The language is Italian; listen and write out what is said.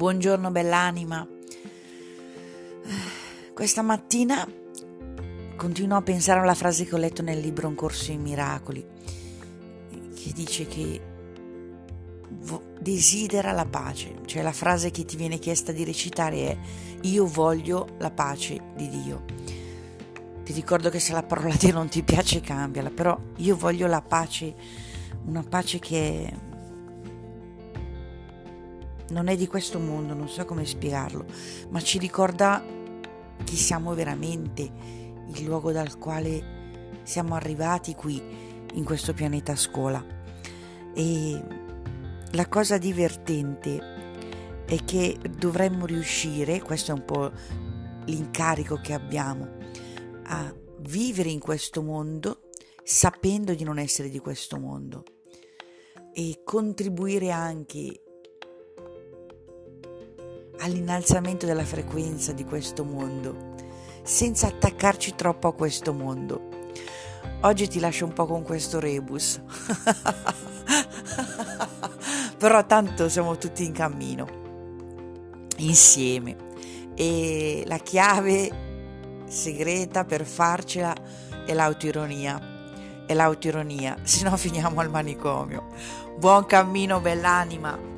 Buongiorno bell'anima. Questa mattina continuo a pensare alla frase che ho letto nel libro Un corso in miracoli, che dice che desidera la pace, cioè la frase che ti viene chiesta di recitare è io voglio la pace di Dio. Ti ricordo che se la parola Dio non ti piace cambiala, però io voglio la pace, una pace che non è di questo mondo, non so come spiegarlo, ma ci ricorda chi siamo veramente, il luogo dal quale siamo arrivati qui in questo pianeta scuola. E la cosa divertente è che dovremmo riuscire, questo è un po' l'incarico che abbiamo, a vivere in questo mondo sapendo di non essere di questo mondo e contribuire anche all'innalzamento della frequenza di questo mondo, senza attaccarci troppo a questo mondo. Oggi ti lascio un po' con questo rebus, però tanto siamo tutti in cammino, insieme, e la chiave segreta per farcela è l'autoironia. È l'autoironia, se no finiamo al manicomio. Buon cammino, bell'anima!